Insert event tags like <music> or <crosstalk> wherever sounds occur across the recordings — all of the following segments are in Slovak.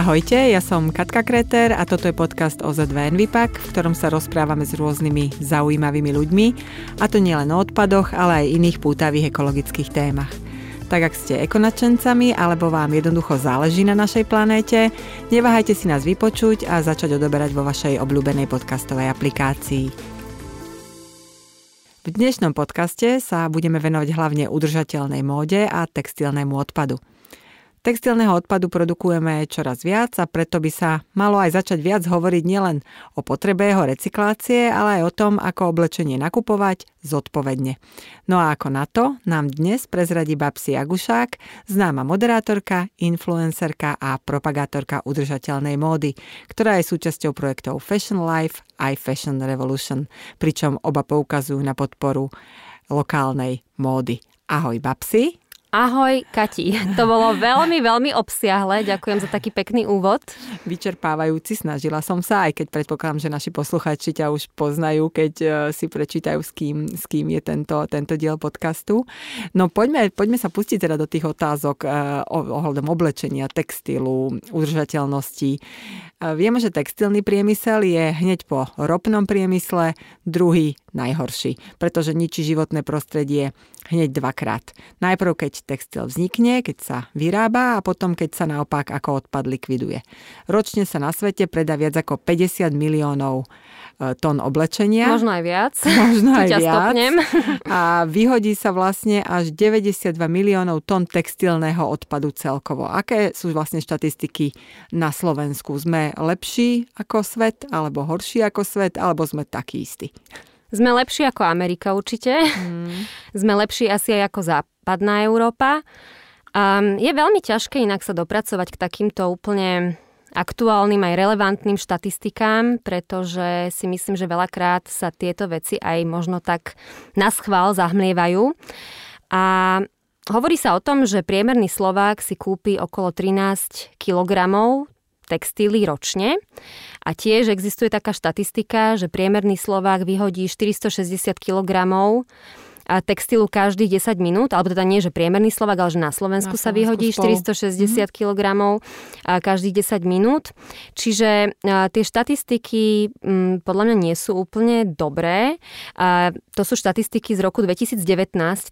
Ahojte, ja som Katka Kreter a toto je podcast OZ2 Envipak, v ktorom sa rozprávame s rôznymi zaujímavými ľuďmi, a to nielen o odpadoch, ale aj iných pútavých ekologických témach. Tak ak ste ekonačencami alebo vám jednoducho záleží na našej planéte, neváhajte si nás vypočuť a začať odoberať vo vašej obľúbenej podcastovej aplikácii. V dnešnom podcaste sa budeme venovať hlavne udržateľnej móde a textilnému odpadu. Textilného odpadu produkujeme čoraz viac a preto by sa malo aj začať viac hovoriť nielen o potrebe jeho recyklácie, ale aj o tom, ako oblečenie nakupovať zodpovedne. No a ako na to nám dnes prezradí Babsi Agušák, známa moderátorka, influencerka a propagátorka udržateľnej módy, ktorá je súčasťou projektov Fashion Life aj Fashion Revolution, pričom oba poukazujú na podporu lokálnej módy. Ahoj Babsi. Ahoj, Kati. <laughs> To bolo veľmi, veľmi obsiahle. Ďakujem za taký pekný úvod. Vyčerpávajúci, snažila som sa, aj keď predpokladám, že naši posluchači ťa už poznajú, keď e, si prečítajú, s kým, s kým je tento, tento diel podcastu. No poďme, poďme sa pustiť teda do tých otázok e, ohľadom oblečenia, textilu, udržateľnosti. E, vieme, že textilný priemysel je hneď po ropnom priemysle druhý najhorší, pretože ničí životné prostredie hneď dvakrát. Najprv, keď textil vznikne, keď sa vyrába a potom, keď sa naopak ako odpad likviduje. Ročne sa na svete predá viac ako 50 miliónov e, tón oblečenia. Možno aj viac. <laughs> Možno aj viac. Stopnem. A vyhodí sa vlastne až 92 miliónov tón textilného odpadu celkovo. Aké sú vlastne štatistiky na Slovensku? Sme lepší ako svet, alebo horší ako svet, alebo sme takí istí? Sme lepší ako Amerika určite. Mm. <laughs> Sme lepší asi aj ako západná Európa. Um, je veľmi ťažké inak sa dopracovať k takýmto úplne aktuálnym aj relevantným štatistikám, pretože si myslím, že veľakrát sa tieto veci aj možno tak na schvál zahmlievajú. A hovorí sa o tom, že priemerný Slovák si kúpi okolo 13 kilogramov textíly ročne. A tiež existuje taká štatistika, že priemerný Slovák vyhodí 460 kg textilu každých 10 minút, alebo teda nie, že priemerný Slovak, ale že na Slovensku, na Slovensku sa vyhodí spolu. 460 mm. kg každých 10 minút. Čiže tie štatistiky podľa mňa nie sú úplne dobré. To sú štatistiky z roku 2019,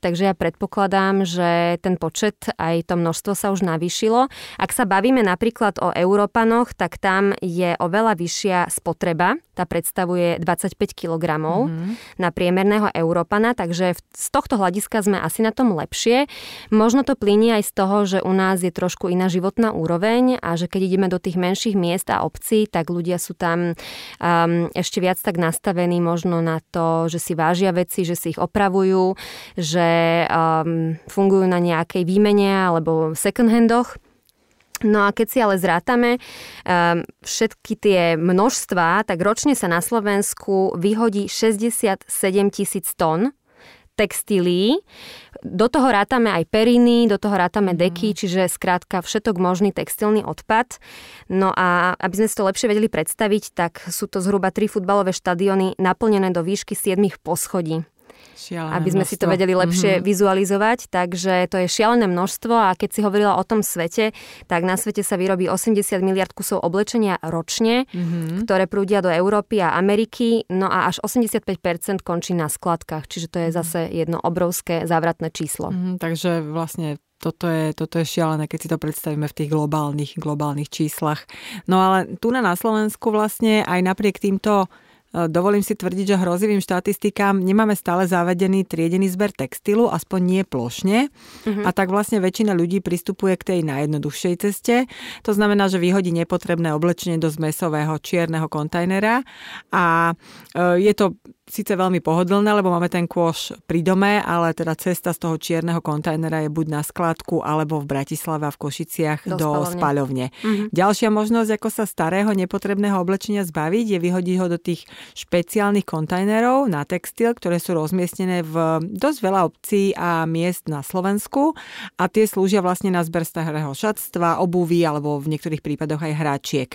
takže ja predpokladám, že ten počet aj to množstvo sa už navýšilo. Ak sa bavíme napríklad o Európanoch, tak tam je oveľa vyššia spotreba. Tá predstavuje 25 kg mm. na priemerného Európana, takže v z tohto hľadiska sme asi na tom lepšie. Možno to plinie aj z toho, že u nás je trošku iná životná úroveň a že keď ideme do tých menších miest a obcí, tak ľudia sú tam um, ešte viac tak nastavení možno na to, že si vážia veci, že si ich opravujú, že um, fungujú na nejakej výmene alebo second handoch. No a keď si ale zrátame um, všetky tie množstvá, tak ročne sa na Slovensku vyhodí 67 tisíc tón textílií. Do toho rátame aj periny, do toho rátame mhm. deky, čiže skrátka všetok možný textilný odpad. No a aby sme si to lepšie vedeli predstaviť, tak sú to zhruba tri futbalové štadióny naplnené do výšky 7 poschodí. Šialené aby sme množstvo. si to vedeli lepšie mm-hmm. vizualizovať. Takže to je šialené množstvo a keď si hovorila o tom svete, tak na svete sa vyrobí 80 miliard kusov oblečenia ročne, mm-hmm. ktoré prúdia do Európy a Ameriky, no a až 85% končí na skladkách, čiže to je mhm. zase jedno obrovské závratné číslo. Mm-hmm, takže vlastne toto je, toto je šialené, keď si to predstavíme v tých globálnych, globálnych číslach. No ale tu na Slovensku vlastne aj napriek týmto dovolím si tvrdiť, že hrozivým štatistikám nemáme stále zavedený triedený zber textilu, aspoň nie plošne. Uh-huh. A tak vlastne väčšina ľudí pristupuje k tej najjednoduchšej ceste. To znamená, že vyhodí nepotrebné oblečenie do zmesového čierneho kontajnera a e, je to síce veľmi pohodlné, lebo máme ten kôš pri dome, ale teda cesta z toho čierneho kontajnera je buď na skladku, alebo v Bratislave a v Košiciach do, do spaľovne. Mm-hmm. Ďalšia možnosť, ako sa starého nepotrebného oblečenia zbaviť, je vyhodiť ho do tých špeciálnych kontajnerov na textil, ktoré sú rozmiestnené v dosť veľa obcí a miest na Slovensku a tie slúžia vlastne na zber starého šatstva, obuvy alebo v niektorých prípadoch aj hráčiek.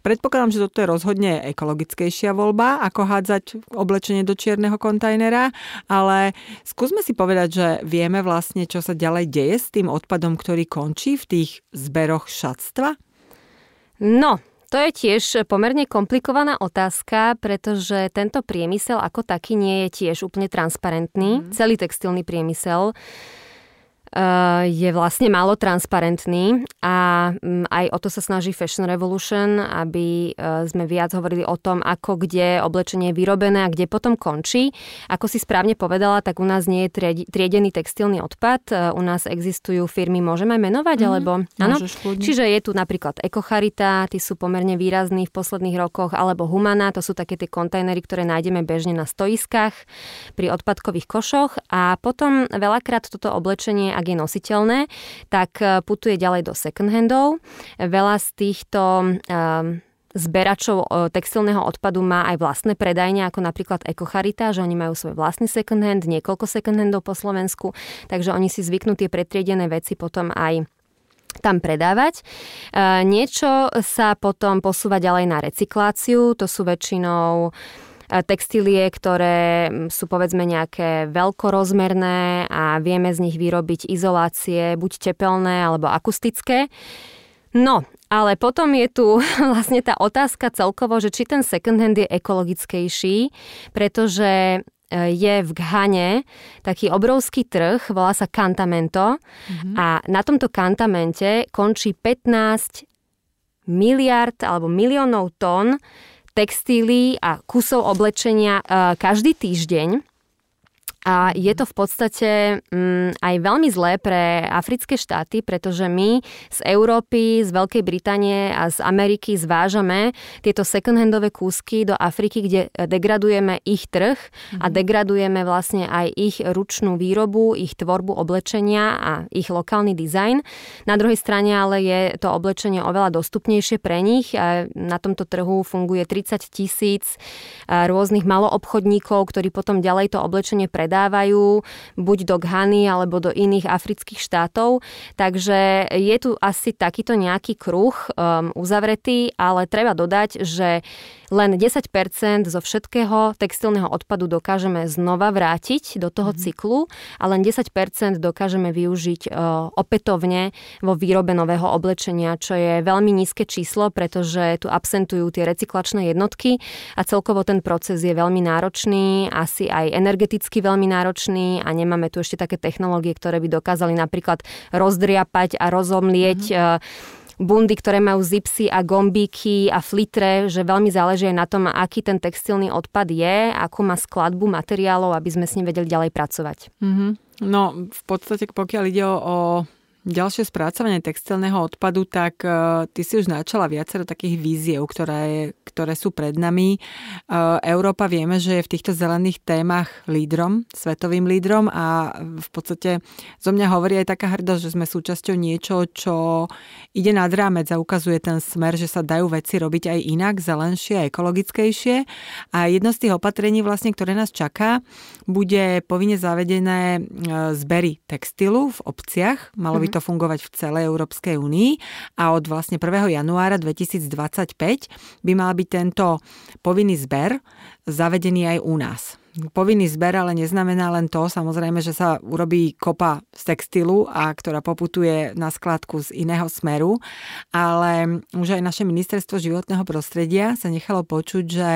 Predpokladám, že toto je rozhodne ekologickejšia voľba, ako hádzať oblečenie do čierneho kontajnera, ale skúsme si povedať, že vieme vlastne, čo sa ďalej deje s tým odpadom, ktorý končí v tých zberoch šatstva? No, to je tiež pomerne komplikovaná otázka, pretože tento priemysel ako taký nie je tiež úplne transparentný. Mm. Celý textilný priemysel je vlastne málo transparentný a mm, aj o to sa snaží Fashion Revolution, aby eh, sme viac hovorili o tom, ako kde oblečenie je vyrobené a kde potom končí. Ako si správne povedala, tak u nás nie je triedený textilný odpad. Eh, u nás existujú firmy, môžeme aj menovať, mm, alebo... Áno, čiže je tu napríklad Ekocharita, tí sú pomerne výrazní v posledných rokoch, alebo Humana, to sú také tie kontajnery, ktoré nájdeme bežne na stoiskách pri odpadkových košoch a potom veľakrát toto oblečenie ak je nositeľné, tak e, putuje ďalej do second handov. Veľa z týchto um, zberačov e, textilného odpadu má aj vlastné predajne, ako napríklad Ekocharita, že oni majú svoj vlastný second hand, niekoľko second handov po Slovensku, takže oni si zvyknú tie pretriedené veci potom aj tam predávať. Niečo sa potom posúva ďalej na recykláciu, to sú väčšinou textílie, ktoré sú povedzme nejaké veľkorozmerné a vieme z nich vyrobiť izolácie, buď tepelné alebo akustické. No, ale potom je tu <laughs> vlastne tá otázka celkovo, že či ten second hand je ekologickejší, pretože e, je v Ghane taký obrovský trh, volá sa Cantamento mm-hmm. a na tomto Cantamente končí 15 miliard alebo miliónov tón textílií a kusov oblečenia eh, každý týždeň. A je to v podstate mm, aj veľmi zlé pre africké štáty, pretože my z Európy, z Veľkej Británie a z Ameriky zvážame tieto second-handové kúsky do Afriky, kde degradujeme ich trh a mhm. degradujeme vlastne aj ich ručnú výrobu, ich tvorbu oblečenia a ich lokálny dizajn. Na druhej strane ale je to oblečenie oveľa dostupnejšie pre nich. Na tomto trhu funguje 30 tisíc rôznych maloobchodníkov, ktorí potom ďalej to oblečenie predajú predávajú buď do Ghany alebo do iných afrických štátov. Takže je tu asi takýto nejaký kruh um, uzavretý, ale treba dodať, že len 10% zo všetkého textilného odpadu dokážeme znova vrátiť do toho mm. cyklu a len 10% dokážeme využiť uh, opätovne vo výrobe nového oblečenia, čo je veľmi nízke číslo, pretože tu absentujú tie recyklačné jednotky a celkovo ten proces je veľmi náročný, asi aj energeticky veľmi náročný a nemáme tu ešte také technológie, ktoré by dokázali napríklad rozdriapať a rozomlieť mm bundy, ktoré majú zipsy a gombíky a flitre, že veľmi záleží aj na tom, aký ten textilný odpad je, akú má skladbu materiálov, aby sme s ním vedeli ďalej pracovať. Mm-hmm. No, v podstate, pokiaľ ide o, o ďalšie spracovanie textilného odpadu, tak uh, ty si už načala viacero takých víziev, ktoré, ktoré sú pred nami. Uh, Európa vieme, že je v týchto zelených témach lídrom, svetovým lídrom a v podstate zo mňa hovorí aj taká hrdosť, že sme súčasťou niečo, čo ide nad rámec a ukazuje ten smer, že sa dajú veci robiť aj inak, zelenšie a ekologickejšie. A jedno z tých opatrení, vlastne, ktoré nás čaká, bude povinne zavedené zbery textilu v obciach. Malo by to to fungovať v celej Európskej únii a od vlastne 1. januára 2025 by mal byť tento povinný zber zavedený aj u nás. Povinný zber ale neznamená len to, samozrejme, že sa urobí kopa z textilu, a ktorá poputuje na skladku z iného smeru, ale už aj naše ministerstvo životného prostredia sa nechalo počuť, že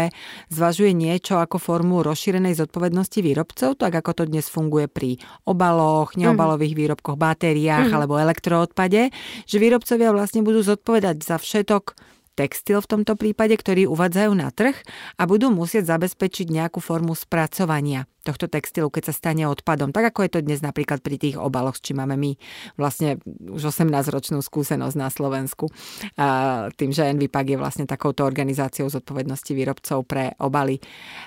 zvažuje niečo ako formu rozšírenej zodpovednosti výrobcov, tak ako to dnes funguje pri obaloch, neobalových mhm. výrobkoch, batériách mm. alebo elektroodpade, že výrobcovia vlastne budú zodpovedať za všetok textil v tomto prípade, ktorý uvádzajú na trh a budú musieť zabezpečiť nejakú formu spracovania tohto textilu, keď sa stane odpadom. Tak ako je to dnes napríklad pri tých obaloch, či máme my vlastne už 18-ročnú skúsenosť na Slovensku. A tým, že Envipak je vlastne takouto organizáciou zodpovednosti výrobcov pre obaly.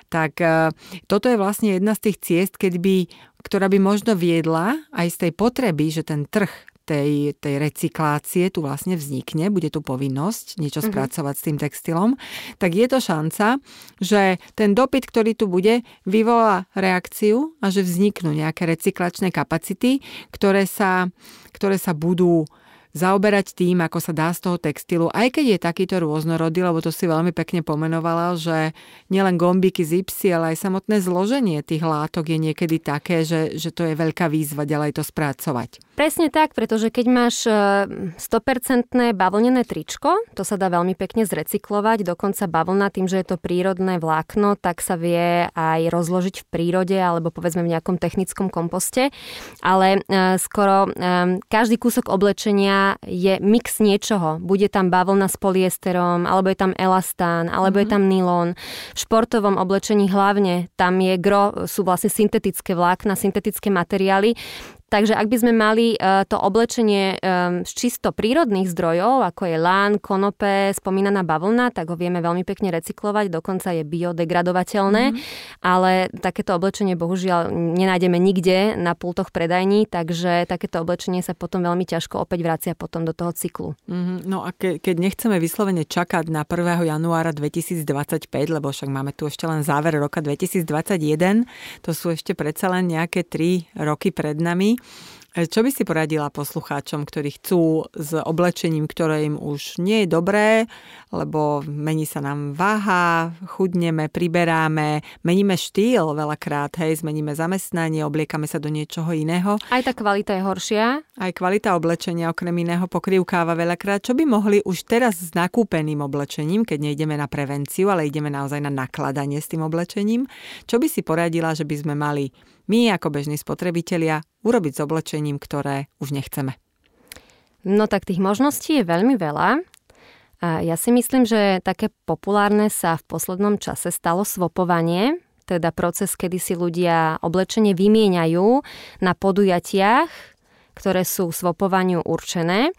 Tak e, toto je vlastne jedna z tých ciest, keď by, ktorá by možno viedla aj z tej potreby, že ten trh tej, tej recyklácie tu vlastne vznikne, bude tu povinnosť niečo mm-hmm. spracovať s tým textilom, tak je to šanca, že ten dopyt, ktorý tu bude, vyvolá reakciu a že vzniknú nejaké recyklačné kapacity, ktoré sa, ktoré sa budú zaoberať tým, ako sa dá z toho textilu, aj keď je takýto rôznorodý, lebo to si veľmi pekne pomenovala, že nielen gombiky, zipsy, ale aj samotné zloženie tých látok je niekedy také, že, že to je veľká výzva ďalej to spracovať. Presne tak, pretože keď máš 100% e, bavlnené tričko, to sa dá veľmi pekne zrecyklovať, dokonca bavlna tým, že je to prírodné vlákno, tak sa vie aj rozložiť v prírode alebo povedzme v nejakom technickom komposte, ale e, skoro e, každý kúsok oblečenia je mix niečoho. Bude tam bavlna s polyesterom, alebo je tam elastán, alebo mm-hmm. je mhm. tam nylon. V športovom oblečení hlavne tam je gro, sú vlastne syntetické vlákna, syntetické materiály, Takže ak by sme mali uh, to oblečenie um, z čisto prírodných zdrojov, ako je lán, konope, spomínaná bavlna, tak ho vieme veľmi pekne recyklovať, dokonca je biodegradovateľné, mm. ale takéto oblečenie bohužiaľ nenájdeme nikde na pultoch predajní, takže takéto oblečenie sa potom veľmi ťažko opäť vracia potom do toho cyklu. Mm, no a ke, keď nechceme vyslovene čakať na 1. januára 2025, lebo však máme tu ešte len záver roka 2021, to sú ešte predsa len nejaké 3 roky pred nami, čo by si poradila poslucháčom, ktorí chcú s oblečením, ktoré im už nie je dobré, lebo mení sa nám váha, chudneme, priberáme, meníme štýl veľakrát, hej, zmeníme zamestnanie, obliekame sa do niečoho iného. Aj tá kvalita je horšia. Aj kvalita oblečenia okrem iného pokrývkáva veľakrát. Čo by mohli už teraz s nakúpeným oblečením, keď nejdeme na prevenciu, ale ideme naozaj na nakladanie s tým oblečením, čo by si poradila, že by sme mali my ako bežní spotrebitelia urobiť s oblečením, ktoré už nechceme? No tak tých možností je veľmi veľa. A ja si myslím, že také populárne sa v poslednom čase stalo svopovanie, teda proces, kedy si ľudia oblečenie vymieňajú na podujatiach, ktoré sú svopovaniu určené.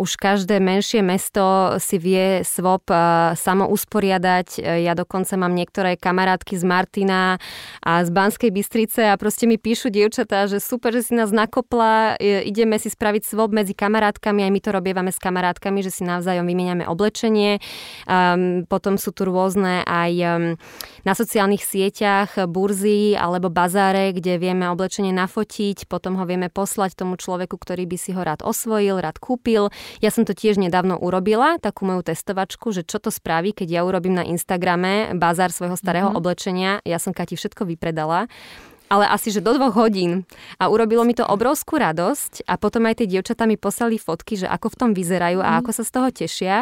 Už každé menšie mesto si vie swap uh, samo usporiadať. Ja dokonca mám niektoré kamarátky z Martina a z Banskej Bystrice a proste mi píšu dievčatá, že super, že si nás nakopla, ideme si spraviť swap medzi kamarátkami, aj my to robievame s kamarátkami, že si navzájom vymieňame oblečenie. Um, potom sú tu rôzne aj um, na sociálnych sieťach burzy alebo bazáre, kde vieme oblečenie nafotiť, potom ho vieme poslať tomu človeku, ktorý by si ho rád osvojil, rád kúpil kúpil. Ja som to tiež nedávno urobila, takú moju testovačku, že čo to spraví, keď ja urobím na Instagrame bazár svojho starého mm-hmm. oblečenia. Ja som Kati všetko vypredala ale asi že do dvoch hodín. A urobilo mi to obrovskú radosť a potom aj tie dievčatá mi poslali fotky, že ako v tom vyzerajú a mhm. ako sa z toho tešia.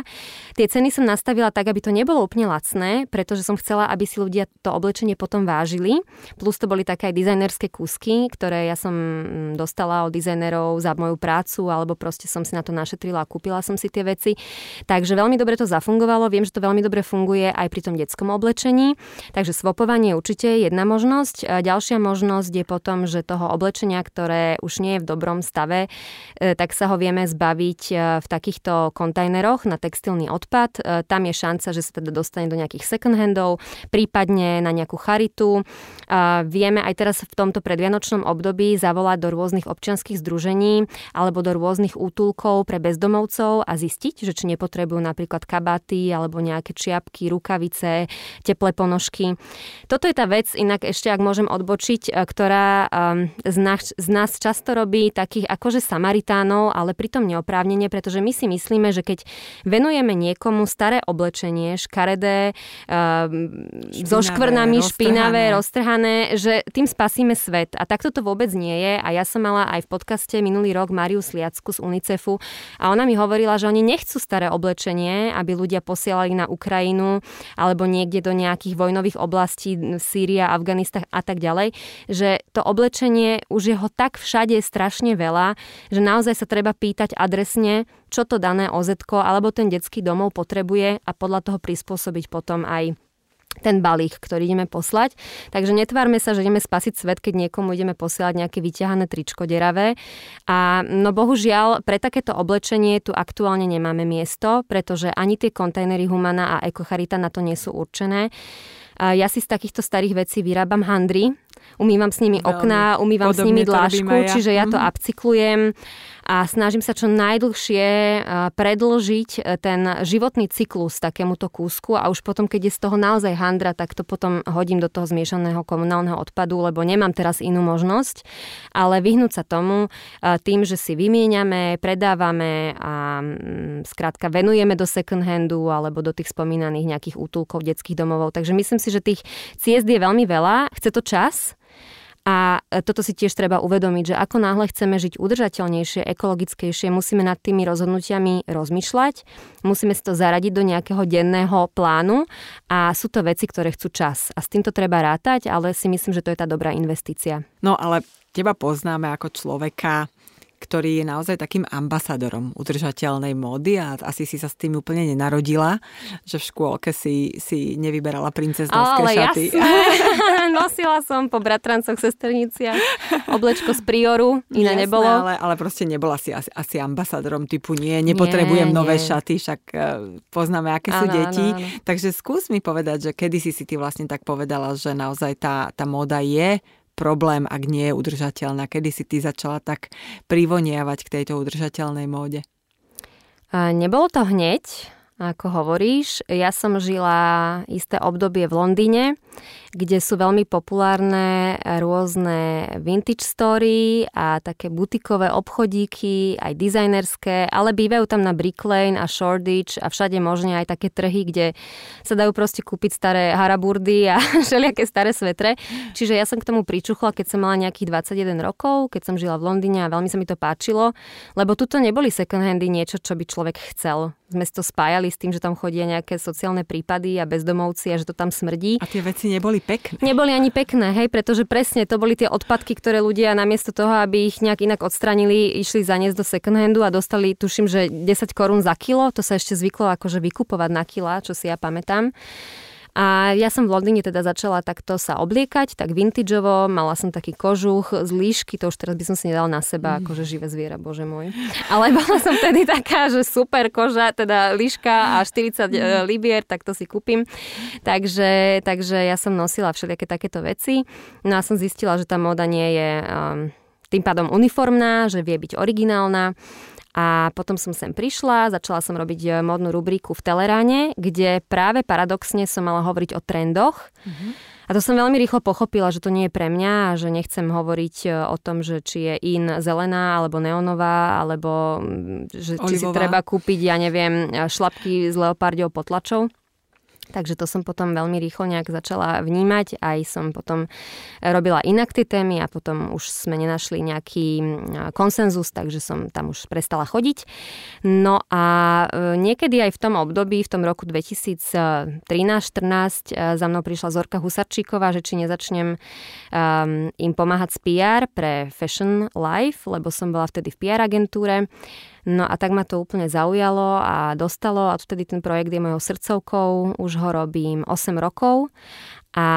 Tie ceny som nastavila tak, aby to nebolo úplne lacné, pretože som chcela, aby si ľudia to oblečenie potom vážili. Plus to boli také aj dizajnerské kúsky, ktoré ja som mm, dostala od dizajnerov za moju prácu alebo proste som si na to našetrila a kúpila som si tie veci. Takže veľmi dobre to zafungovalo. Viem, že to veľmi dobre funguje aj pri tom detskom oblečení. Takže svopovanie je určite jedna možnosť. Ďalšia možnosť možnosť je potom, že toho oblečenia, ktoré už nie je v dobrom stave, e, tak sa ho vieme zbaviť e, v takýchto kontajneroch na textilný odpad. E, tam je šanca, že sa teda dostane do nejakých second handov, prípadne na nejakú charitu. Vieme aj teraz v tomto predvianočnom období zavolať do rôznych občianských združení alebo do rôznych útulkov pre bezdomovcov a zistiť, že či nepotrebujú napríklad kabáty alebo nejaké čiapky, rukavice, teplé ponožky. Toto je tá vec, inak ešte ak môžem odbočiť, E, ktorá z nás, z nás často robí takých akože Samaritánov, ale pritom neoprávnenie, pretože my si myslíme, že keď venujeme niekomu staré oblečenie, škaredé, špinavé, so škvrnami, roztrhané. špinavé, roztrhané, že tým spasíme svet. A takto to vôbec nie je. A ja som mala aj v podcaste minulý rok Mariu Sliacku z UNICEFu a ona mi hovorila, že oni nechcú staré oblečenie, aby ľudia posielali na Ukrajinu alebo niekde do nejakých vojnových oblastí, Sýria, Afganistán a tak ďalej, že to oblečenie už je ho tak všade strašne veľa, že naozaj sa treba pýtať adresne, čo to dané OZ alebo ten detský domov potrebuje a podľa toho prispôsobiť potom aj ten balík, ktorý ideme poslať. Takže netvárme sa, že ideme spasiť svet, keď niekomu ideme posielať nejaké vyťahané tričko deravé. A no bohužiaľ, pre takéto oblečenie tu aktuálne nemáme miesto, pretože ani tie kontajnery Humana a Ekocharita na to nie sú určené. Ja si z takýchto starých vecí vyrábam handry, umývam s nimi okná, umývam s nimi dlášku, ja. čiže ja to mm. upcyklujem a snažím sa čo najdlhšie predlžiť e, ten životný cyklus takémuto kúsku a už potom, keď je z toho naozaj handra, tak to potom hodím do toho zmiešaného komunálneho odpadu, lebo nemám teraz inú možnosť, ale vyhnúť sa tomu tým, že si vymieňame, predávame a mm, skrátka venujeme do second handu alebo do tých spomínaných nejakých útulkov detských domovov. Takže myslím si, že tých ciest je veľmi veľa, chce to čas, A toto si tiež treba uvedomiť, že ako náhle chceme žiť udržateľnejšie, ekologickejšie, musíme nad tými rozhodnutiami rozmýšľať, musíme si to zaradiť do nejakého denného plánu a sú to veci, ktoré chcú čas. A s týmto treba rátať, ale si myslím, že to je tá dobrá investícia. No ale teba poznáme ako človeka, ktorý je naozaj takým ambasadorom udržateľnej módy a asi si sa s tým úplne nenarodila, že v škôlke si, si nevyberala princeznovské Ale šaty. <laughs> Nosila som po bratrancoch, sesterniciach oblečko z Prioru, iné Jasné, nebolo. Ale, ale proste nebola si asi, asi ambasadorom typu nie, nepotrebujem nie, nové nie. šaty, však uh, poznáme, aké sú deti. Áno, áno. Takže skús mi povedať, že kedy si si ty vlastne tak povedala, že naozaj tá, tá móda je problém, ak nie je udržateľná? Kedy si ty začala tak privoniavať k tejto udržateľnej móde? Nebolo to hneď, ako hovoríš. Ja som žila isté obdobie v Londýne, kde sú veľmi populárne rôzne vintage story a také butikové obchodíky, aj dizajnerské, ale bývajú tam na Brick Lane a Shoreditch a všade možne aj také trhy, kde sa dajú proste kúpiť staré haraburdy a <laughs> všelijaké staré svetre. Čiže ja som k tomu pričuchla, keď som mala nejakých 21 rokov, keď som žila v Londýne a veľmi sa mi to páčilo, lebo tuto neboli second handy niečo, čo by človek chcel. Sme to spájali s tým, že tam chodia nejaké sociálne prípady a bezdomovci a že to tam smrdí. A tie veci neboli pekné. Neboli ani pekné, hej, pretože presne to boli tie odpadky, ktoré ľudia namiesto toho, aby ich nejak inak odstranili, išli zaniesť do second handu a dostali, tuším, že 10 korún za kilo. To sa ešte zvyklo akože vykupovať na kila, čo si ja pamätám. A ja som v Londýne teda začala takto sa obliekať, tak vintageovo, mala som taký kožuch z líšky, to už teraz by som si nedala na seba, mm. akože živé zviera, bože môj. Ale bola som tedy taká, že super koža, teda líška a 40 mm. E, libier, tak to si kúpim. Takže, takže ja som nosila všelijaké takéto veci. No a som zistila, že tá móda nie je um, tým pádom uniformná, že vie byť originálna. A potom som sem prišla, začala som robiť eh, modnú rubriku v Teleráne, kde práve paradoxne som mala hovoriť o trendoch. Mm-hmm. A to som veľmi rýchlo pochopila, že to nie je pre mňa a že nechcem hovoriť eh, o tom, že či je in zelená alebo neonová, alebo mm, že, či si treba kúpiť, ja neviem, eh, šlapky s leopardiou potlačou. Takže to som potom veľmi rýchlo nejak začala vnímať. Aj som potom robila inak tie témy a potom už sme nenašli nejaký konsenzus, takže som tam už prestala chodiť. No a e, niekedy aj v tom období, v tom roku 2013-14 e, za mnou prišla Zorka Husarčíková, že či nezačnem um, im pomáhať s PR pre Fashion Life, lebo som bola vtedy v PR agentúre. No a tak ma to úplne zaujalo a dostalo a vtedy ten projekt je mojou srdcovkou. Už ho robím 8 rokov a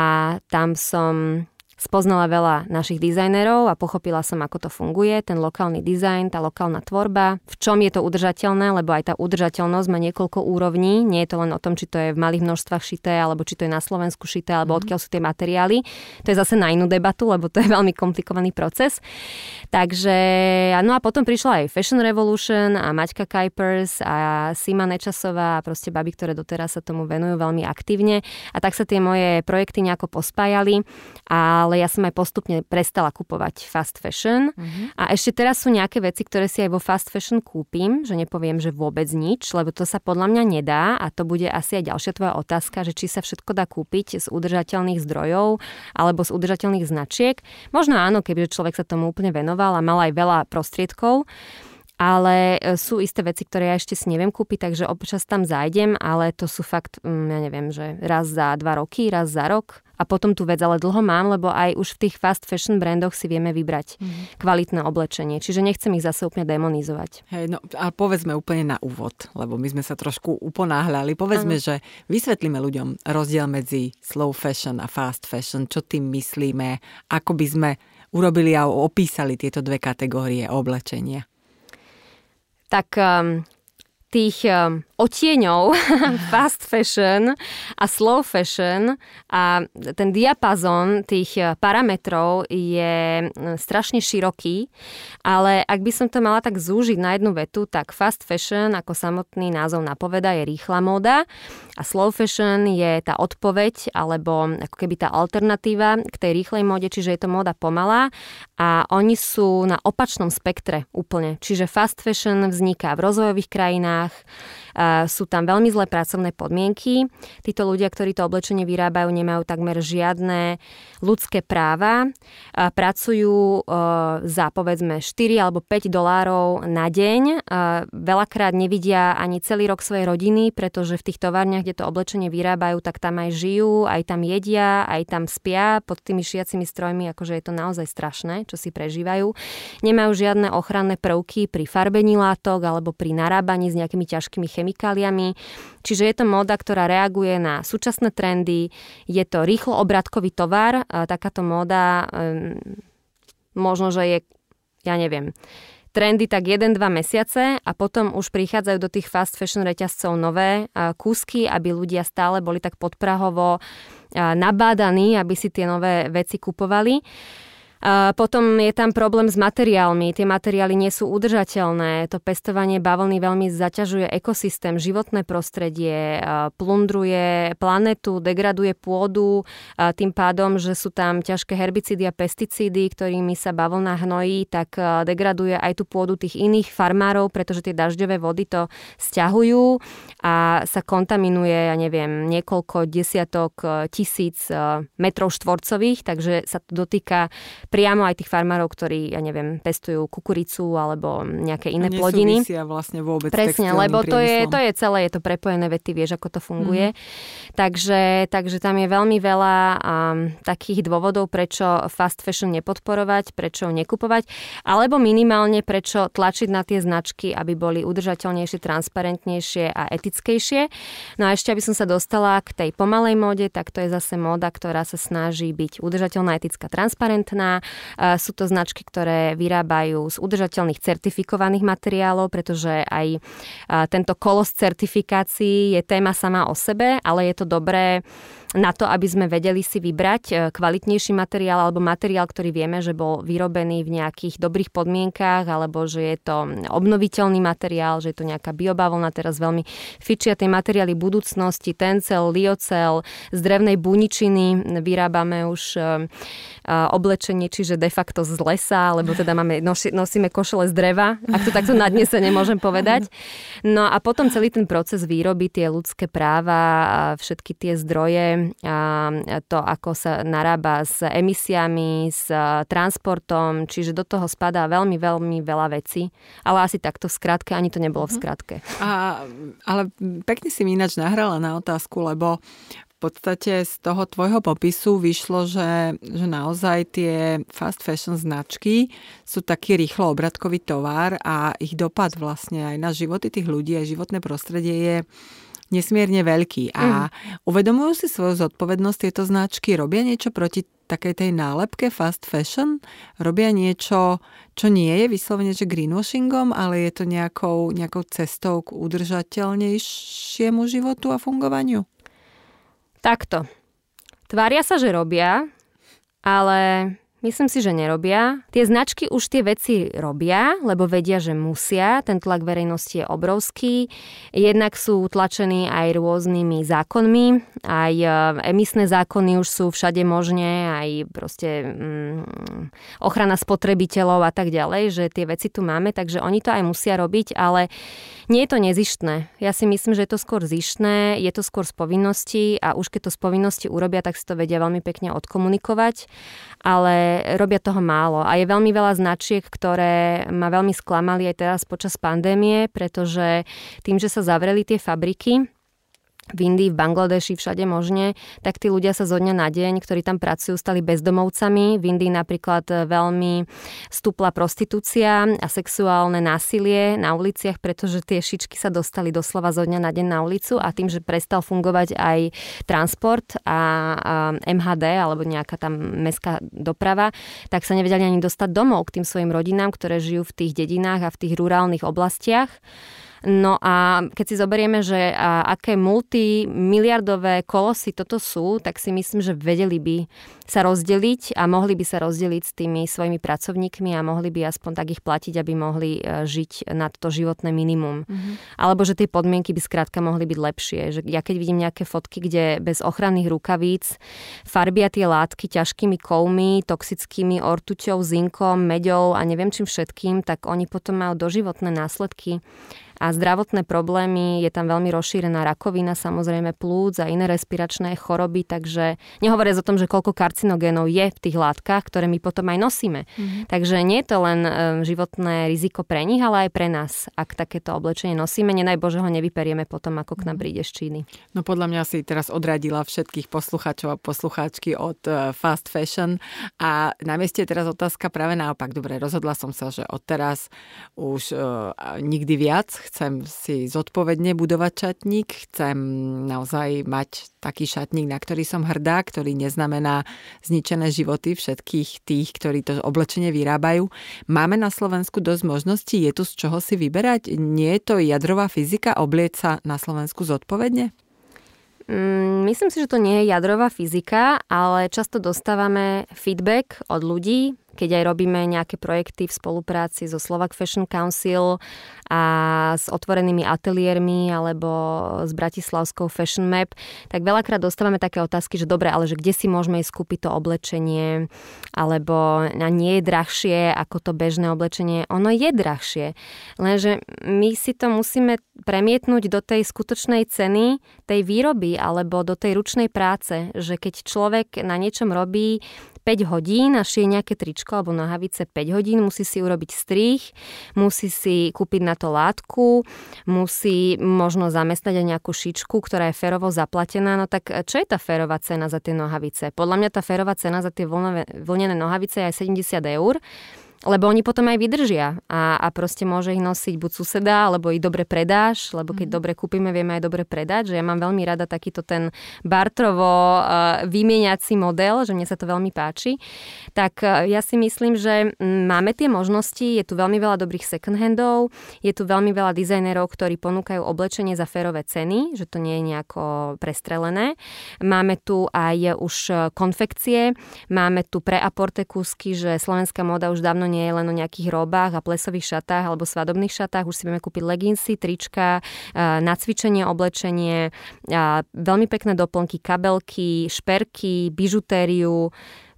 tam som Spoznala veľa našich dizajnerov a pochopila som, ako to funguje, ten lokálny dizajn, tá lokálna tvorba, v čom je to udržateľné, lebo aj tá udržateľnosť má niekoľko úrovní. Nie je to len o tom, či to je v malých množstvách šité, alebo či to je na Slovensku šité, alebo mhm. odkiaľ sú tie materiály. To je zase na inú debatu, lebo to je veľmi komplikovaný proces. Takže, no a potom prišla aj Fashion Revolution a Maťka Kuipers a Sima Nečasová a proste baby, ktoré doteraz sa tomu venujú veľmi aktívne. A tak sa tie moje projekty nejako pospájali. Ale ale ja som aj postupne prestala kupovať fast fashion. Uh-huh. A ešte teraz sú nejaké veci, ktoré si aj vo fast fashion kúpim, že nepoviem, že vôbec nič, lebo to sa podľa mňa nedá a to bude asi aj ďalšia tvoja otázka, že či sa všetko dá kúpiť z udržateľných zdrojov alebo z udržateľných značiek. Možno áno, kebyže človek sa tomu úplne venoval a mal aj veľa prostriedkov ale e, sú isté veci, ktoré ja ešte si neviem kúpiť, takže občas tam zájdem, ale to sú fakt, mm, ja neviem, že raz za dva roky, raz za rok a potom tú vec ale dlho mám, lebo aj už v tých fast fashion brandoch si vieme vybrať mm. kvalitné oblečenie, čiže nechcem ich zase úplne demonizovať. Hej, no a povedzme úplne na úvod, lebo my sme sa trošku uponáhľali. Povedzme, ano. že vysvetlíme ľuďom rozdiel medzi slow fashion a fast fashion, čo tým myslíme, ako by sme urobili a opísali tieto dve kategórie oblečenia tak um, tých um, otieňov <laughs> fast fashion a slow fashion a ten diapazon tých uh, parametrov je uh, strašne široký, ale ak by som to mala tak zúžiť na jednu vetu, tak fast fashion, ako samotný názov napoveda, je rýchla móda a slow fashion je tá odpoveď alebo ako keby tá alternatíva k tej rýchlej móde, čiže je to móda pomalá a oni sú na opačnom spektre úplne. Čiže fast fashion vzniká v rozvojových krajinách, sú tam veľmi zlé pracovné podmienky. Títo ľudia, ktorí to oblečenie vyrábajú, nemajú takmer žiadne ľudské práva. Pracujú za povedzme 4 alebo 5 dolárov na deň. Veľakrát nevidia ani celý rok svojej rodiny, pretože v tých továrniach, kde to oblečenie vyrábajú, tak tam aj žijú, aj tam jedia, aj tam spia pod tými šiacimi strojmi, akože je to naozaj strašné, čo si prežívajú. Nemajú žiadne ochranné prvky pri farbení látok alebo pri narábaní s nejakými ťažkými chemikáliami. Čiže je to móda, ktorá reaguje na súčasné trendy. Je to rýchlo obratkový tovar. Takáto móda možno, že je, ja neviem, trendy tak 1-2 mesiace a potom už prichádzajú do tých fast fashion reťazcov nové kúsky, aby ľudia stále boli tak podprahovo nabádaní, aby si tie nové veci kupovali. Potom je tam problém s materiálmi. Tie materiály nie sú udržateľné. To pestovanie bavlny veľmi zaťažuje ekosystém, životné prostredie, plundruje planetu, degraduje pôdu, tým pádom, že sú tam ťažké herbicídy a pesticídy, ktorými sa bavlna hnojí, tak degraduje aj tú pôdu tých iných farmárov, pretože tie dažďové vody to stiahujú a sa kontaminuje, ja neviem, niekoľko desiatok tisíc metrov štvorcových, takže sa to dotýka priamo aj tých farmárov, ktorí, ja neviem, pestujú kukuricu alebo nejaké iné plodiny. vlastne vôbec Presne, lebo to je, to je celé, je to prepojené, vety, vieš, ako to funguje. Mm. Takže, takže tam je veľmi veľa um, takých dôvodov, prečo fast fashion nepodporovať, prečo nekupovať, alebo minimálne prečo tlačiť na tie značky, aby boli udržateľnejšie, transparentnejšie a etickejšie. No a ešte, aby som sa dostala k tej pomalej móde, tak to je zase móda, ktorá sa snaží byť udržateľná, etická, transparentná. Sú to značky, ktoré vyrábajú z udržateľných certifikovaných materiálov, pretože aj tento kolos certifikácií je téma sama o sebe, ale je to dobré na to, aby sme vedeli si vybrať e, kvalitnejší materiál alebo materiál, ktorý vieme, že bol vyrobený v nejakých dobrých podmienkách alebo že je to obnoviteľný materiál, že je to nejaká biobavlna. Teraz veľmi fičia tie materiály budúcnosti, tencel, liocel, z drevnej buničiny vyrábame už e, e, oblečenie, čiže de facto z lesa, lebo teda máme, nosíme košele z dreva, ak to takto nadnese nemôžem povedať. No a potom celý ten proces výroby, tie ľudské práva, všetky tie zdroje, to, ako sa narába s emisiami, s transportom, čiže do toho spadá veľmi, veľmi veľa vecí. Ale asi takto v skratke, ani to nebolo v mhm. skratke. A, ale pekne si mi ináč nahrala na otázku, lebo v podstate z toho tvojho popisu vyšlo, že, že naozaj tie fast fashion značky sú taký rýchlo obratkový tovar a ich dopad vlastne aj na životy tých ľudí, aj životné prostredie je nesmierne veľký. A mm. uvedomujú si svoju zodpovednosť tieto značky? Robia niečo proti takej tej nálepke fast fashion? Robia niečo, čo nie je vyslovene že greenwashingom, ale je to nejakou, nejakou cestou k udržateľnejšiemu životu a fungovaniu? Takto. Tvária sa, že robia, ale Myslím si, že nerobia. Tie značky už tie veci robia, lebo vedia, že musia. Ten tlak verejnosti je obrovský. Jednak sú tlačení aj rôznymi zákonmi. Aj e, emisné zákony už sú všade možné, aj proste mm, ochrana spotrebiteľov a tak ďalej, že tie veci tu máme, takže oni to aj musia robiť, ale nie je to nezištné. Ja si myslím, že je to skôr zištné, je to skôr z povinnosti a už keď to z povinnosti urobia, tak si to vedia veľmi pekne odkomunikovať ale robia toho málo. A je veľmi veľa značiek, ktoré ma veľmi sklamali aj teraz počas pandémie, pretože tým, že sa zavreli tie fabriky, v Indii, v Bangladeši, všade možne, tak tí ľudia sa zo dňa na deň, ktorí tam pracujú, stali bezdomovcami. V Indii napríklad veľmi stúpla prostitúcia a sexuálne násilie na uliciach, pretože tie šičky sa dostali doslova zo dňa na deň na ulicu a tým, že prestal fungovať aj transport a, MHD alebo nejaká tam mestská doprava, tak sa nevedeli ani dostať domov k tým svojim rodinám, ktoré žijú v tých dedinách a v tých rurálnych oblastiach. No a keď si zoberieme, že aké multimiliardové kolosy toto sú, tak si myslím, že vedeli by sa rozdeliť a mohli by sa rozdeliť s tými svojimi pracovníkmi a mohli by aspoň tak ich platiť, aby mohli e, žiť na to životné minimum. Mm-hmm. Alebo že tie podmienky by skrátka mohli byť lepšie. Že ja keď vidím nejaké fotky, kde bez ochranných rukavíc farbia tie látky ťažkými kovmi, toxickými ortuťou, zinkom, meďou a neviem čím všetkým, tak oni potom majú doživotné následky a zdravotné problémy, je tam veľmi rozšírená rakovina, samozrejme plúc a iné respiračné choroby, takže nehovoriac o tom, že koľko karcinogénov je v tých látkach, ktoré my potom aj nosíme. Mm-hmm. Takže nie je to len životné riziko pre nich, ale aj pre nás, ak takéto oblečenie nosíme. Nenaj Bože ho nevyperieme potom, ako k nám mhm. príde z Číny. No podľa mňa si teraz odradila všetkých poslucháčov a poslucháčky od e, fast fashion a na mieste je teraz otázka práve naopak. Dobre, rozhodla som sa, že odteraz už uh, nikdy viac chcem si zodpovedne budovať šatník, chcem naozaj mať taký šatník, na ktorý som hrdá, ktorý neznamená zničené životy všetkých tých, ktorí to oblečenie vyrábajú. Máme na Slovensku dosť možností, je tu z čoho si vyberať? Nie je to jadrová fyzika oblieť sa na Slovensku zodpovedne? Mm, myslím si, že to nie je jadrová fyzika, ale často dostávame feedback od ľudí, keď aj robíme nejaké projekty v spolupráci so Slovak Fashion Council a s otvorenými ateliérmi alebo s Bratislavskou Fashion Map, tak veľakrát dostávame také otázky, že dobre, ale že kde si môžeme ísť kúpiť to oblečenie, alebo nie je drahšie ako to bežné oblečenie. Ono je drahšie, lenže my si to musíme premietnúť do tej skutočnej ceny tej výroby alebo do tej ručnej práce, že keď človek na niečom robí 5 hodín a šije nejaké tričko alebo nohavice 5 hodín, musí si urobiť strých, musí si kúpiť na to látku, musí možno zamestnať aj nejakú šičku, ktorá je férovo zaplatená. No tak čo je tá férová cena za tie nohavice? Podľa mňa tá férová cena za tie vlnené nohavice je aj 70 eur lebo oni potom aj vydržia a, a proste môže ich nosiť buď suseda, alebo ich dobre predáš, lebo keď mm. dobre kúpime, vieme aj dobre predať, že ja mám veľmi rada takýto ten bartrovo uh, vymieniaci model, že mne sa to veľmi páči. Tak uh, ja si myslím, že máme tie možnosti, je tu veľmi veľa dobrých second handov, je tu veľmi veľa dizajnerov, ktorí ponúkajú oblečenie za férové ceny, že to nie je nejako prestrelené. Máme tu aj už konfekcie, máme tu pre aporte kúsky, že slovenská moda už dávno nie je len o nejakých robách a plesových šatách alebo svadobných šatách. Už si vieme kúpiť leginsy, trička, na cvičenie oblečenie, veľmi pekné doplnky, kabelky, šperky, bižutériu,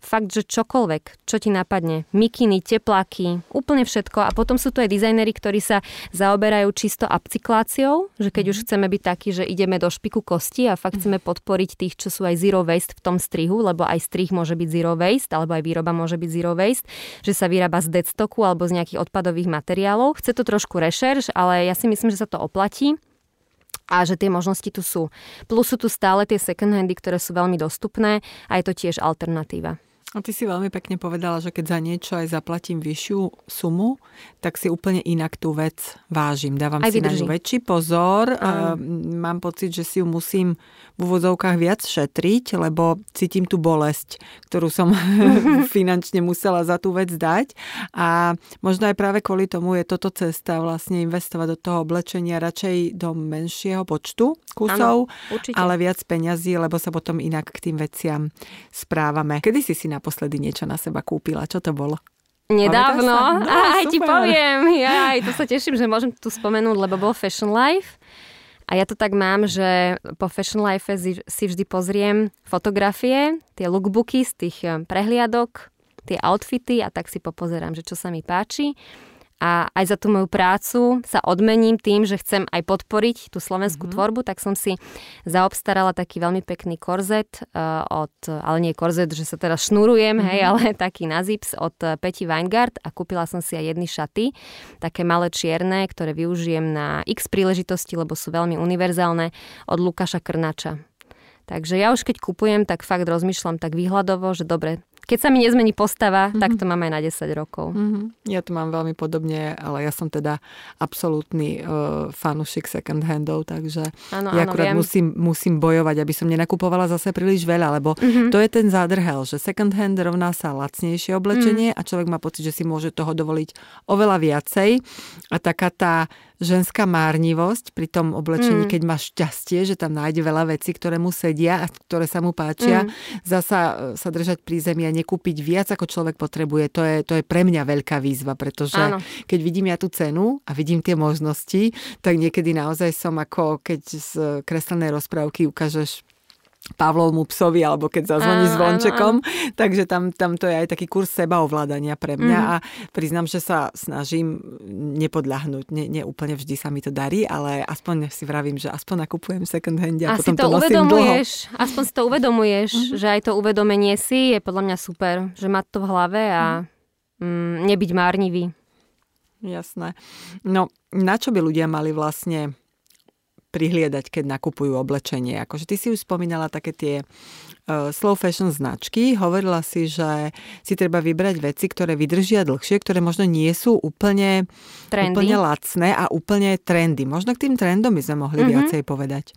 fakt, že čokoľvek, čo ti napadne. Mikiny, tepláky, úplne všetko. A potom sú tu aj dizajneri, ktorí sa zaoberajú čisto upcykláciou, že keď už mhm. chceme byť takí, že ideme do špiku kosti a fakt chceme podporiť tých, čo sú aj zero waste v tom strihu, lebo aj strih môže byť zero waste, alebo aj výroba môže byť zero waste, že sa vyrába z deadstocku alebo z nejakých odpadových materiálov. Chce to trošku rešerš, ale ja si myslím, že sa to oplatí a že tie možnosti tu sú. Plus sú tu stále tie second handy, ktoré sú veľmi dostupné a je to tiež alternatíva. A ty si veľmi pekne povedala, že keď za niečo aj zaplatím vyššiu sumu, tak si úplne inak tú vec vážim. Dávam aj si vydrží. na ňu väčší pozor. Aj. Mám pocit, že si ju musím v úvodzovkách viac šetriť, lebo cítim tú bolesť, ktorú som <laughs> finančne musela za tú vec dať. A možno aj práve kvôli tomu je toto cesta vlastne investovať do toho oblečenia radšej do menšieho počtu kusov, ano, ale viac peňazí, lebo sa potom inak k tým veciam správame. Kedy si si naposledy niečo na seba kúpila? Čo to bolo? Nedávno. No, aj super. ti poviem. Ja aj to sa teším, že môžem tu spomenúť, lebo bol Fashion Life. A ja to tak mám, že po Fashion Life si vždy pozriem fotografie, tie lookbooky z tých eh, prehliadok, tie outfity a tak si popozerám, že čo sa mi páči a aj za tú moju prácu sa odmením tým, že chcem aj podporiť tú slovenskú mm-hmm. tvorbu, tak som si zaobstarala taký veľmi pekný korzet uh, od, ale nie korzet, že sa teraz šnurujem, mm-hmm. hej, ale taký na zips od eh, Peti Weingart a kúpila som si aj jedny šaty, také malé čierne, ktoré využijem na x príležitosti, lebo sú veľmi univerzálne, od Lukáša Krnača. Takže ja už keď kupujem, tak fakt rozmýšľam tak výhľadovo, že dobre, keď sa mi nezmení postava, mm-hmm. tak to mám aj na 10 rokov. Mm-hmm. Ja to mám veľmi podobne, ale ja som teda absolútny uh, fanušik second handov, takže ano, ja akurát viem. musím, musím bojovať, aby som nenakupovala zase príliš veľa, lebo mm-hmm. to je ten zádrhel, že second hand rovná sa lacnejšie oblečenie mm-hmm. a človek má pocit, že si môže toho dovoliť oveľa viacej a taká tá ženská márnivosť pri tom oblečení, mm. keď má šťastie, že tam nájde veľa vecí, ktoré mu sedia a ktoré sa mu páčia. Mm. Zasa e, sa držať pri zemi a nekúpiť viac, ako človek potrebuje, to je, to je pre mňa veľká výzva, pretože Áno. keď vidím ja tú cenu a vidím tie možnosti, tak niekedy naozaj som ako keď z kreslenej rozprávky ukážeš Pavlovmu psovi, alebo keď zazvoní zvončekom. Áno, áno. Takže tam, tam to je aj taký kurz sebaovládania pre mňa mm. a priznám, že sa snažím nepodľahnúť. Nie, nie úplne vždy sa mi to darí, ale aspoň si vravím, že aspoň nakupujem second hand a, a potom to, to nosím dlho. Aspoň si to uvedomuješ, mm-hmm. že aj to uvedomenie si je podľa mňa super, že mať to v hlave a mm. Mm, nebyť márnivý. Jasné. No, na čo by ľudia mali vlastne prihliadať, keď nakupujú oblečenie. Akože ty si už spomínala také tie uh, slow fashion značky. Hovorila si, že si treba vybrať veci, ktoré vydržia dlhšie, ktoré možno nie sú úplne, úplne lacné a úplne trendy. Možno k tým trendom by sme mohli mm-hmm. viacej povedať.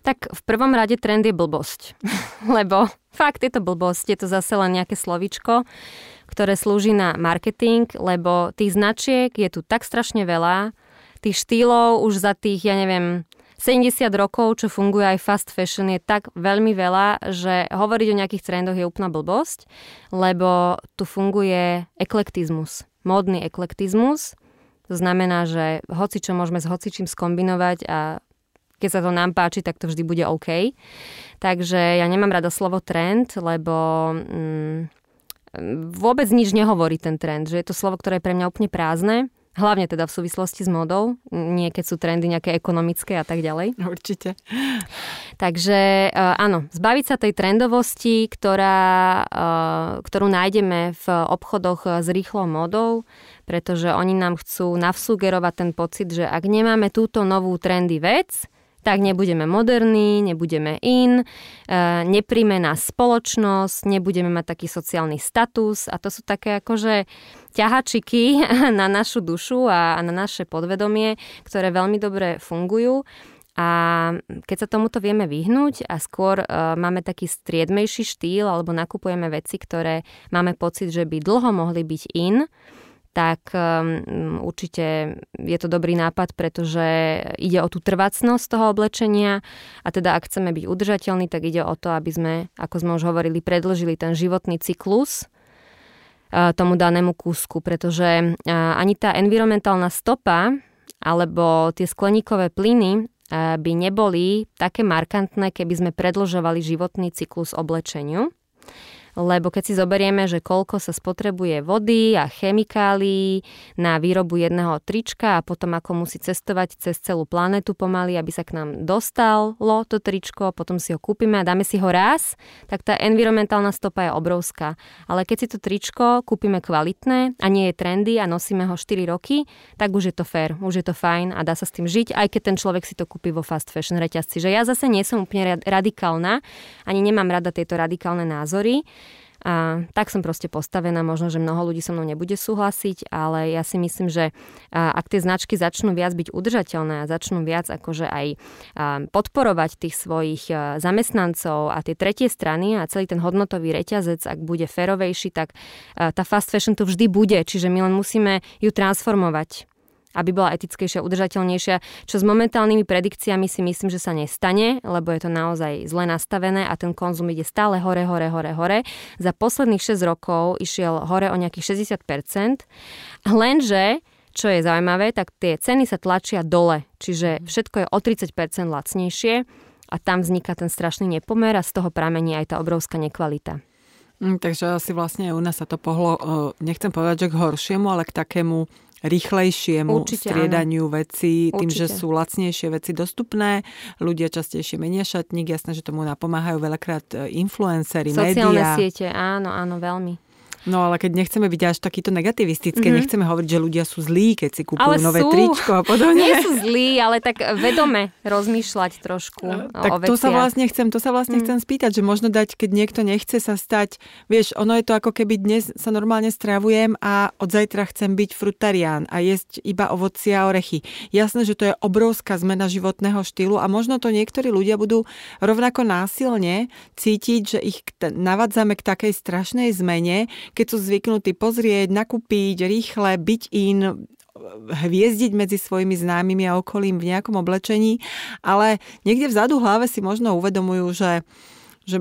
Tak v prvom rade trend je blbosť. <laughs> Lebo fakt je to blbosť, je to zase len nejaké slovičko, ktoré slúži na marketing, lebo tých značiek je tu tak strašne veľa, tých štýlov už za tých, ja neviem, 70 rokov, čo funguje aj fast fashion, je tak veľmi veľa, že hovoriť o nejakých trendoch je úplná blbosť, lebo tu funguje eklektizmus, módny eklektizmus. To znamená, že hoci čo môžeme s hocičím skombinovať a keď sa to nám páči, tak to vždy bude OK. Takže ja nemám rada slovo trend, lebo mm, vôbec nič nehovorí ten trend, že je to slovo, ktoré je pre mňa úplne prázdne Hlavne teda v súvislosti s modou, nie keď sú trendy nejaké ekonomické a tak ďalej. Určite. Takže e, áno, zbaviť sa tej trendovosti, ktorá, e, ktorú nájdeme v obchodoch s rýchlou modou, pretože oni nám chcú navsugerovať ten pocit, že ak nemáme túto novú trendy vec, tak nebudeme moderní, nebudeme in, e, nepríjme nás spoločnosť, nebudeme mať taký sociálny status a to sú také akože ťahačiky <laughs> na našu dušu a na naše podvedomie, ktoré veľmi dobre fungujú. A keď sa tomuto vieme vyhnúť a skôr uh, máme taký striedmejší štýl alebo nakupujeme veci, ktoré máme pocit, že by dlho mohli byť in, tak um, určite je to dobrý nápad, pretože ide o tú trvacnosť toho oblečenia. A teda ak chceme byť udržateľní, tak ide o to, aby sme, ako sme už hovorili, predlžili ten životný cyklus uh, tomu danému kúsku, pretože uh, ani tá environmentálna stopa alebo tie skleníkové plyny uh, by neboli také markantné, keby sme predlžovali životný cyklus oblečeniu lebo keď si zoberieme, že koľko sa spotrebuje vody a chemikálií na výrobu jedného trička a potom ako musí cestovať cez celú planetu pomaly, aby sa k nám dostalo to tričko, potom si ho kúpime a dáme si ho raz, tak tá environmentálna stopa je obrovská. Ale keď si to tričko kúpime kvalitné a nie je trendy a nosíme ho 4 roky, tak už je to fair, už je to fajn a dá sa s tým žiť, aj keď ten človek si to kúpi vo fast fashion reťazci. Že ja zase nie som úplne radikálna, ani nemám rada tieto radikálne názory, a tak som proste postavená, možno, že mnoho ľudí so mnou nebude súhlasiť, ale ja si myslím, že ak tie značky začnú viac byť udržateľné a začnú viac akože aj podporovať tých svojich zamestnancov a tie tretie strany a celý ten hodnotový reťazec, ak bude ferovejší, tak tá fast fashion tu vždy bude, čiže my len musíme ju transformovať aby bola etickejšia, udržateľnejšia, čo s momentálnymi predikciami si myslím, že sa nestane, lebo je to naozaj zle nastavené a ten konzum ide stále hore, hore, hore, hore. Za posledných 6 rokov išiel hore o nejakých 60%, lenže čo je zaujímavé, tak tie ceny sa tlačia dole, čiže všetko je o 30% lacnejšie a tam vzniká ten strašný nepomer a z toho pramení aj tá obrovská nekvalita. Mm, takže asi vlastne u nás sa to pohlo, nechcem povedať, že k horšiemu, ale k takému rýchlejšiemu Určite, striedaniu áno. vecí, tým, Určite. že sú lacnejšie veci dostupné, ľudia častejšie menia šatník, jasné, že tomu napomáhajú veľakrát e, influencery, Sociálne médiá. siete, áno, áno, veľmi. No ale keď nechceme byť až takýto negativistické, mm-hmm. nechceme hovoriť, že ľudia sú zlí, keď si kúpujú ale nové sú. tričko a podobne. Nie sú zlí, ale tak vedome rozmýšľať trošku tak o veciach. to sa vlastne chcem, to sa vlastne mm. chcem spýtať, že možno dať, keď niekto nechce sa stať, vieš, ono je to ako keby dnes sa normálne stravujem a od zajtra chcem byť frutarián a jesť iba ovocie a orechy. Jasné, že to je obrovská zmena životného štýlu a možno to niektorí ľudia budú rovnako násilne cítiť, že ich navádzame k takej strašnej zmene, keď sú zvyknutí pozrieť, nakúpiť, rýchle, byť in, hviezdiť medzi svojimi známymi a okolím v nejakom oblečení, ale niekde vzadu hlave si možno uvedomujú, že že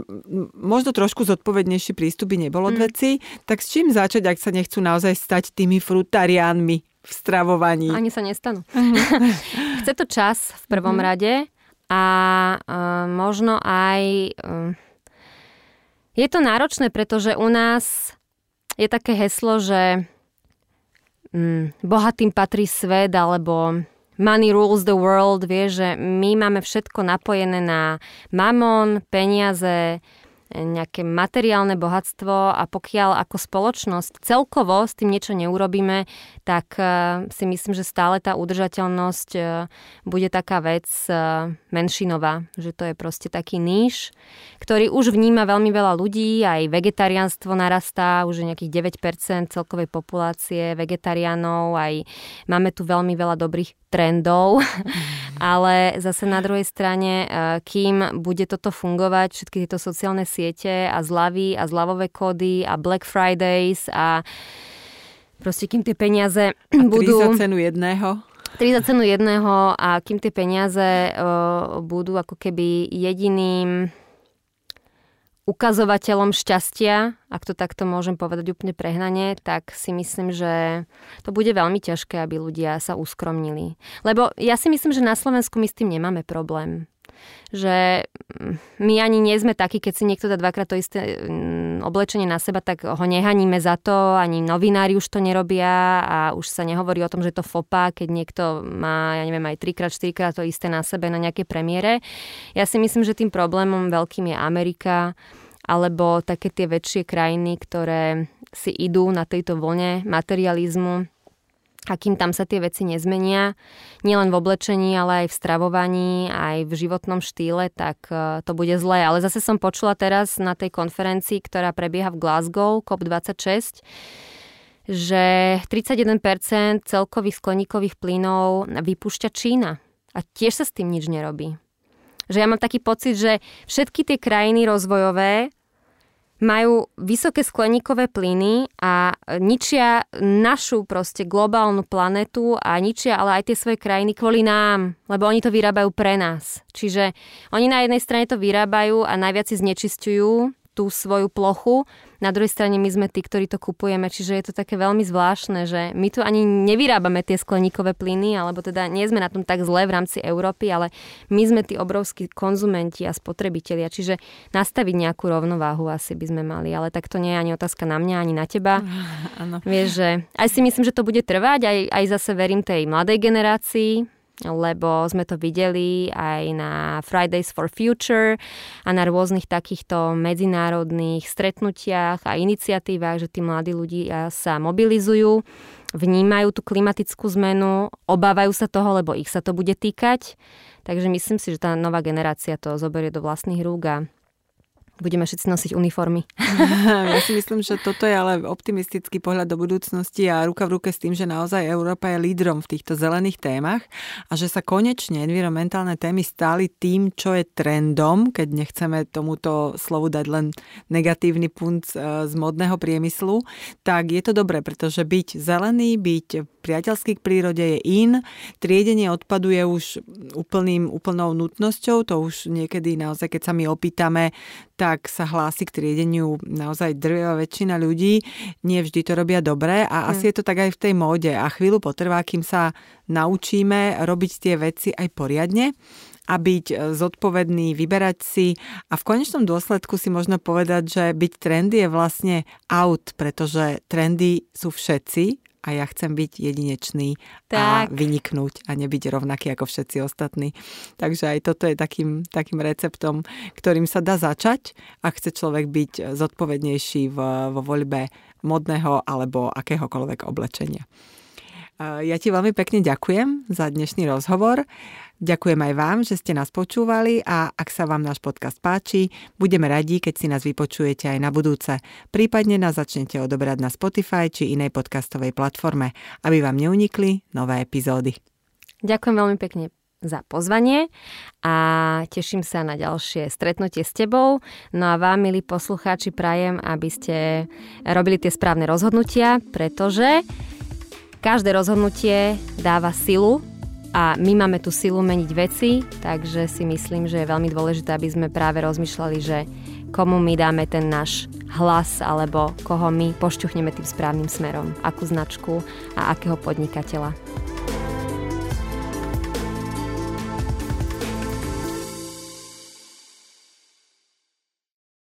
možno trošku zodpovednejší prístup by nebolo mm. veci, tak s čím začať, ak sa nechcú naozaj stať tými frutariánmi v stravovaní? Ani sa nestanú. Mhm. <laughs> Chce to čas v prvom mm. rade a uh, možno aj... Uh, je to náročné, pretože u nás je také heslo, že um, bohatým patrí svet, alebo money rules the world, vie, že my máme všetko napojené na mamon, peniaze, nejaké materiálne bohatstvo a pokiaľ ako spoločnosť celkovo s tým niečo neurobíme, tak e, si myslím, že stále tá udržateľnosť e, bude taká vec e, menšinová, že to je proste taký níž, ktorý už vníma veľmi veľa ľudí, aj vegetariánstvo narastá, už je nejakých 9% celkovej populácie vegetariánov, aj máme tu veľmi veľa dobrých trendov, <laughs> ale zase na druhej strane, kým bude toto fungovať, všetky tieto sociálne siete a zľavy a zľavové kódy a Black Fridays a proste kým tie peniaze a budú... za cenu jedného. 3 za cenu jedného a kým tie peniaze uh, budú ako keby jediným ukazovateľom šťastia, ak to takto môžem povedať úplne prehnane, tak si myslím, že to bude veľmi ťažké, aby ľudia sa uskromnili. Lebo ja si myslím, že na Slovensku my s tým nemáme problém že mm, my ani nie sme takí, keď si niekto dá dvakrát to isté mm, oblečenie na seba, tak ho nehaníme za to, ani novinári už to nerobia a už sa nehovorí o tom, že to fopa, keď niekto má, ja neviem, aj trikrát, štyrikrát to isté na sebe na nejaké premiére. Ja si myslím, že tým problémom veľkým je Amerika, alebo také tie väčšie krajiny, ktoré si idú na tejto vlne materializmu a kým tam sa tie veci nezmenia, nielen v oblečení, ale aj v stravovaní, aj v životnom štýle, tak e, to bude zlé. Ale zase som počula teraz na tej konferencii, ktorá prebieha v Glasgow, COP26, že 31% celkových skleníkových plynov vypúšťa Čína. A tiež sa s tým nič nerobí. Že ja mám taký pocit, že všetky tie krajiny rozvojové majú vysoké skleníkové plyny a ničia našu proste globálnu planetu a ničia ale aj tie svoje krajiny kvôli nám, lebo oni to vyrábajú pre nás. Čiže oni na jednej strane to vyrábajú a najviac si znečistujú tú svoju plochu. Na druhej strane my sme tí, ktorí to kupujeme, čiže je to také veľmi zvláštne, že my tu ani nevyrábame tie skleníkové plyny, alebo teda nie sme na tom tak zle v rámci Európy, ale my sme tí obrovskí konzumenti a spotrebitelia, čiže nastaviť nejakú rovnováhu asi by sme mali, ale tak to nie je ani otázka na mňa, ani na teba. <laughs> Ano. Vieš, že aj si myslím, že to bude trvať, aj, aj zase verím tej mladej generácii, lebo sme to videli aj na Fridays for Future a na rôznych takýchto medzinárodných stretnutiach a iniciatívach, že tí mladí ľudia sa mobilizujú, vnímajú tú klimatickú zmenu, obávajú sa toho, lebo ich sa to bude týkať. Takže myslím si, že tá nová generácia to zoberie do vlastných rúk a budeme všetci nosiť uniformy. <laughs> Ja si myslím, že toto je ale optimistický pohľad do budúcnosti a ruka v ruke s tým, že naozaj Európa je lídrom v týchto zelených témach a že sa konečne environmentálne témy stali tým, čo je trendom, keď nechceme tomuto slovu dať len negatívny punt e, z modného priemyslu, tak je to dobré, pretože byť zelený, byť priateľský k prírode je in, triedenie odpadu je už úplným, úplnou nutnosťou, to už niekedy naozaj, keď sa my opýtame, tak sa hlási k triedeniu naozaj drvivá väčšina ľudí. Nie vždy to robia dobre a hm. asi je to tak aj v tej móde a chvíľu potrvá, kým sa naučíme robiť tie veci aj poriadne a byť e, zodpovedný, vyberať si a v konečnom dôsledku si možno povedať, že byť trendy je vlastne out, pretože trendy sú všetci a ja chcem byť jedinečný tak. a vyniknúť a nebyť rovnaký ako všetci ostatní. Takže aj toto je takým, takým receptom, ktorým sa dá začať, ak chce človek byť zodpovednejší vo, vo voľbe modného alebo akéhokoľvek oblečenia. Ja ti veľmi pekne ďakujem za dnešný rozhovor. Ďakujem aj vám, že ste nás počúvali a ak sa vám náš podcast páči, budeme radi, keď si nás vypočujete aj na budúce. Prípadne nás začnete odoberať na Spotify či inej podcastovej platforme, aby vám neunikli nové epizódy. Ďakujem veľmi pekne za pozvanie a teším sa na ďalšie stretnutie s tebou. No a vám, milí poslucháči, prajem, aby ste robili tie správne rozhodnutia, pretože každé rozhodnutie dáva silu a my máme tú silu meniť veci, takže si myslím, že je veľmi dôležité, aby sme práve rozmýšľali, že komu my dáme ten náš hlas alebo koho my pošťuchneme tým správnym smerom, akú značku a akého podnikateľa.